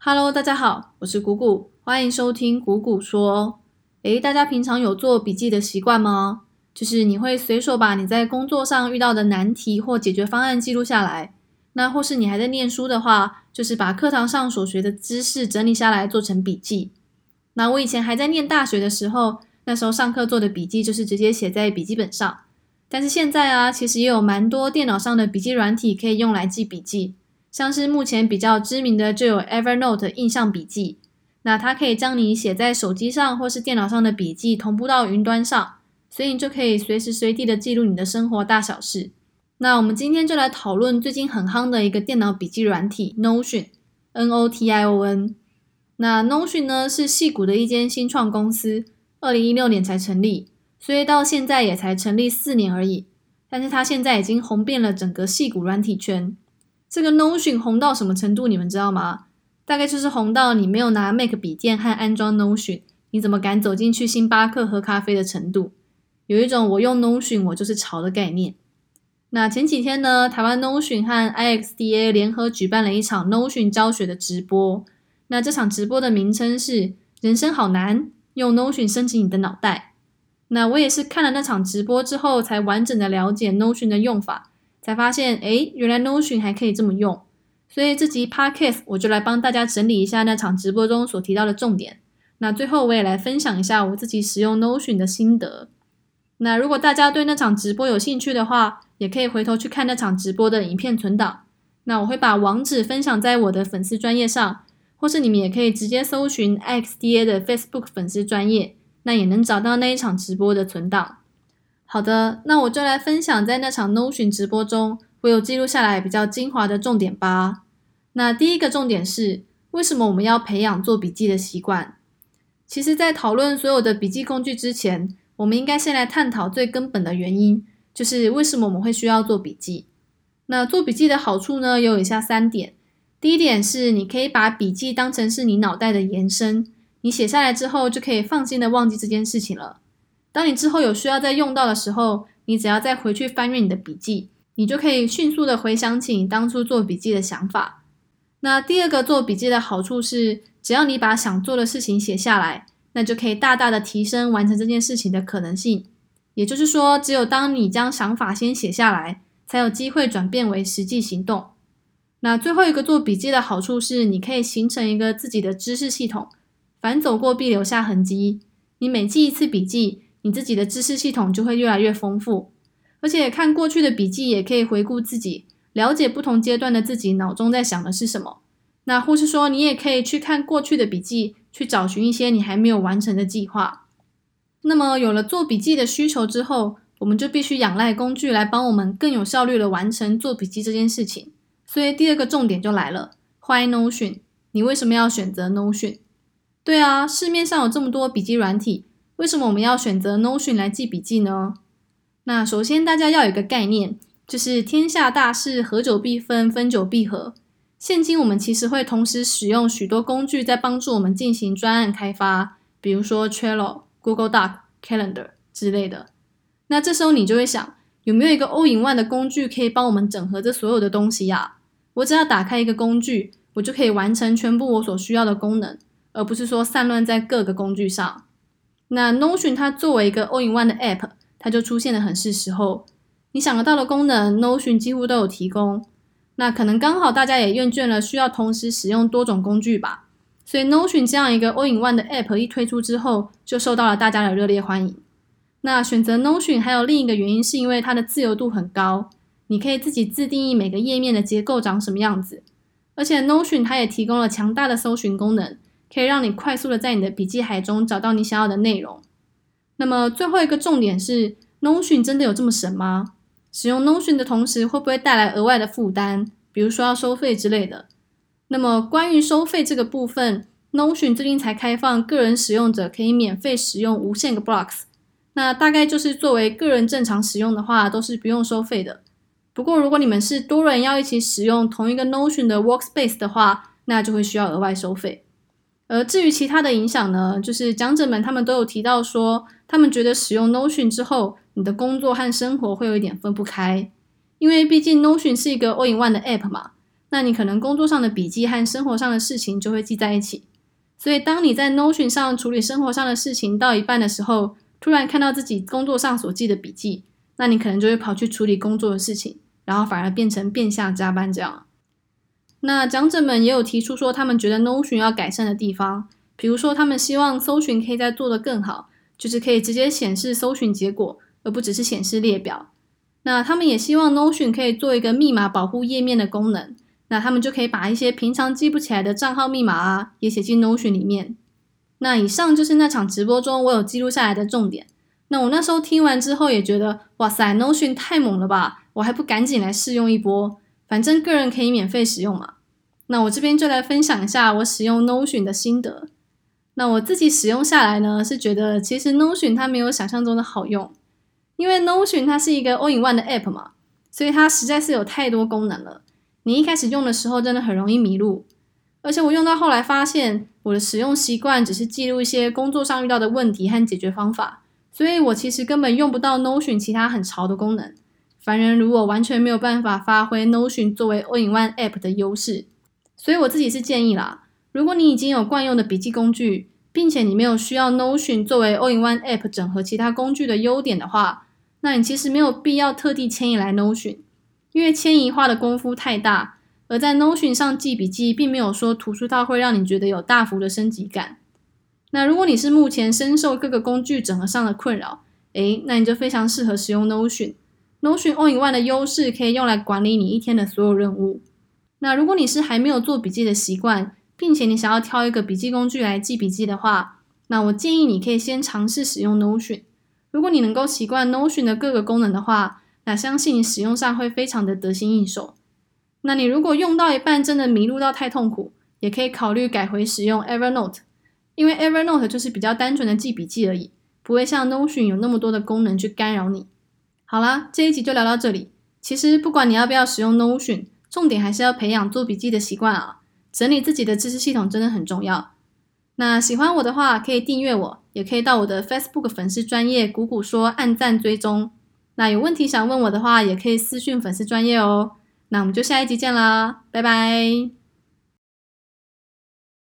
Hello，大家好，我是谷谷，欢迎收听谷谷说。诶，大家平常有做笔记的习惯吗？就是你会随手把你在工作上遇到的难题或解决方案记录下来。那或是你还在念书的话，就是把课堂上所学的知识整理下来做成笔记。那我以前还在念大学的时候，那时候上课做的笔记就是直接写在笔记本上。但是现在啊，其实也有蛮多电脑上的笔记软体可以用来记笔记。像是目前比较知名的就有 Evernote 印象笔记，那它可以将你写在手机上或是电脑上的笔记同步到云端上，所以你就可以随时随地的记录你的生活大小事。那我们今天就来讨论最近很夯的一个电脑笔记软体 Notion，N O T I O N。那 Notion 呢是戏谷的一间新创公司，二零一六年才成立，所以到现在也才成立四年而已，但是它现在已经红遍了整个戏谷软体圈。这个 Notion 红到什么程度？你们知道吗？大概就是红到你没有拿 Mac 笔电和安装 Notion，你怎么敢走进去星巴克喝咖啡的程度？有一种我用 Notion 我就是潮的概念。那前几天呢，台湾 Notion 和 IXDA 联合举办了一场 Notion 教学的直播。那这场直播的名称是“人生好难，用 Notion 升级你的脑袋”。那我也是看了那场直播之后，才完整的了解 Notion 的用法。才发现，哎，原来 Notion 还可以这么用，所以这集 Podcast 我就来帮大家整理一下那场直播中所提到的重点。那最后我也来分享一下我自己使用 Notion 的心得。那如果大家对那场直播有兴趣的话，也可以回头去看那场直播的影片存档。那我会把网址分享在我的粉丝专页上，或是你们也可以直接搜寻 XDA 的 Facebook 粉丝专业，那也能找到那一场直播的存档。好的，那我就来分享在那场 Notion 直播中，我有记录下来比较精华的重点吧。那第一个重点是，为什么我们要培养做笔记的习惯？其实，在讨论所有的笔记工具之前，我们应该先来探讨最根本的原因，就是为什么我们会需要做笔记。那做笔记的好处呢，有以下三点。第一点是，你可以把笔记当成是你脑袋的延伸，你写下来之后，就可以放心的忘记这件事情了。当你之后有需要再用到的时候，你只要再回去翻阅你的笔记，你就可以迅速的回想起你当初做笔记的想法。那第二个做笔记的好处是，只要你把想做的事情写下来，那就可以大大的提升完成这件事情的可能性。也就是说，只有当你将想法先写下来，才有机会转变为实际行动。那最后一个做笔记的好处是，你可以形成一个自己的知识系统，凡走过必留下痕迹。你每记一次笔记。你自己的知识系统就会越来越丰富，而且看过去的笔记也可以回顾自己，了解不同阶段的自己脑中在想的是什么。那或是说，你也可以去看过去的笔记，去找寻一些你还没有完成的计划。那么有了做笔记的需求之后，我们就必须仰赖工具来帮我们更有效率的完成做笔记这件事情。所以第二个重点就来了，Why Notion？你为什么要选择 Notion？对啊，市面上有这么多笔记软体。为什么我们要选择 Notion 来记笔记呢？那首先大家要有一个概念，就是天下大事，合久必分，分久必合。现今我们其实会同时使用许多工具在帮助我们进行专案开发，比如说 Trello、Google Doc、Calendar 之类的。那这时候你就会想，有没有一个 All in One 的工具可以帮我们整合这所有的东西呀？我只要打开一个工具，我就可以完成全部我所需要的功能，而不是说散乱在各个工具上。那 Notion 它作为一个 All in One 的 App，它就出现的很是时候。你想得到的功能，Notion 几乎都有提供。那可能刚好大家也厌倦了需要同时使用多种工具吧。所以 Notion 这样一个 All in One 的 App 一推出之后，就受到了大家的热烈欢迎。那选择 Notion 还有另一个原因，是因为它的自由度很高，你可以自己自定义每个页面的结构长什么样子。而且 Notion 它也提供了强大的搜寻功能。可以让你快速的在你的笔记海中找到你想要的内容。那么最后一个重点是，Notion 真的有这么神吗？使用 Notion 的同时，会不会带来额外的负担，比如说要收费之类的？那么关于收费这个部分，Notion 最近才开放个人使用者可以免费使用无限个 blocks。那大概就是作为个人正常使用的话，都是不用收费的。不过如果你们是多人要一起使用同一个 Notion 的 workspace 的话，那就会需要额外收费。而至于其他的影响呢，就是讲者们他们都有提到说，他们觉得使用 Notion 之后，你的工作和生活会有一点分不开，因为毕竟 Notion 是一个 All in One 的 App 嘛，那你可能工作上的笔记和生活上的事情就会记在一起。所以，当你在 Notion 上处理生活上的事情到一半的时候，突然看到自己工作上所记的笔记，那你可能就会跑去处理工作的事情，然后反而变成变相加班这样。那讲者们也有提出说，他们觉得 Notion 要改善的地方，比如说他们希望搜寻可以再做得更好，就是可以直接显示搜寻结果，而不只是显示列表。那他们也希望 Notion 可以做一个密码保护页面的功能。那他们就可以把一些平常记不起来的账号密码啊，也写进 Notion 里面。那以上就是那场直播中我有记录下来的重点。那我那时候听完之后也觉得，哇塞，Notion 太猛了吧！我还不赶紧来试用一波？反正个人可以免费使用嘛。那我这边就来分享一下我使用 Notion 的心得。那我自己使用下来呢，是觉得其实 Notion 它没有想象中的好用，因为 Notion 它是一个 All-in-One 的 App 嘛，所以它实在是有太多功能了。你一开始用的时候真的很容易迷路，而且我用到后来发现，我的使用习惯只是记录一些工作上遇到的问题和解决方法，所以我其实根本用不到 Notion 其他很潮的功能。凡人如果完全没有办法发挥 Notion 作为 All-in-One App 的优势，所以我自己是建议啦，如果你已经有惯用的笔记工具，并且你没有需要 Notion 作为 All-in-One App 整合其他工具的优点的话，那你其实没有必要特地迁移来 Notion。因为迁移花的功夫太大，而在 Notion 上记笔记，并没有说图书套会让你觉得有大幅的升级感。那如果你是目前深受各个工具整合上的困扰，诶，那你就非常适合使用 Notion。Notion All-in-One 的优势可以用来管理你一天的所有任务。那如果你是还没有做笔记的习惯，并且你想要挑一个笔记工具来记笔记的话，那我建议你可以先尝试使用 Notion。如果你能够习惯 Notion 的各个功能的话，那相信你使用上会非常的得心应手。那你如果用到一半真的迷路到太痛苦，也可以考虑改回使用 Evernote，因为 Evernote 就是比较单纯的记笔记而已，不会像 Notion 有那么多的功能去干扰你。好啦，这一集就聊到这里。其实不管你要不要使用 Notion，重点还是要培养做笔记的习惯啊。整理自己的知识系统真的很重要。那喜欢我的话，可以订阅我，也可以到我的 Facebook 粉丝专业谷谷说按赞追踪。那有问题想问我的话，也可以私讯粉丝专业哦。那我们就下一集见啦，拜拜。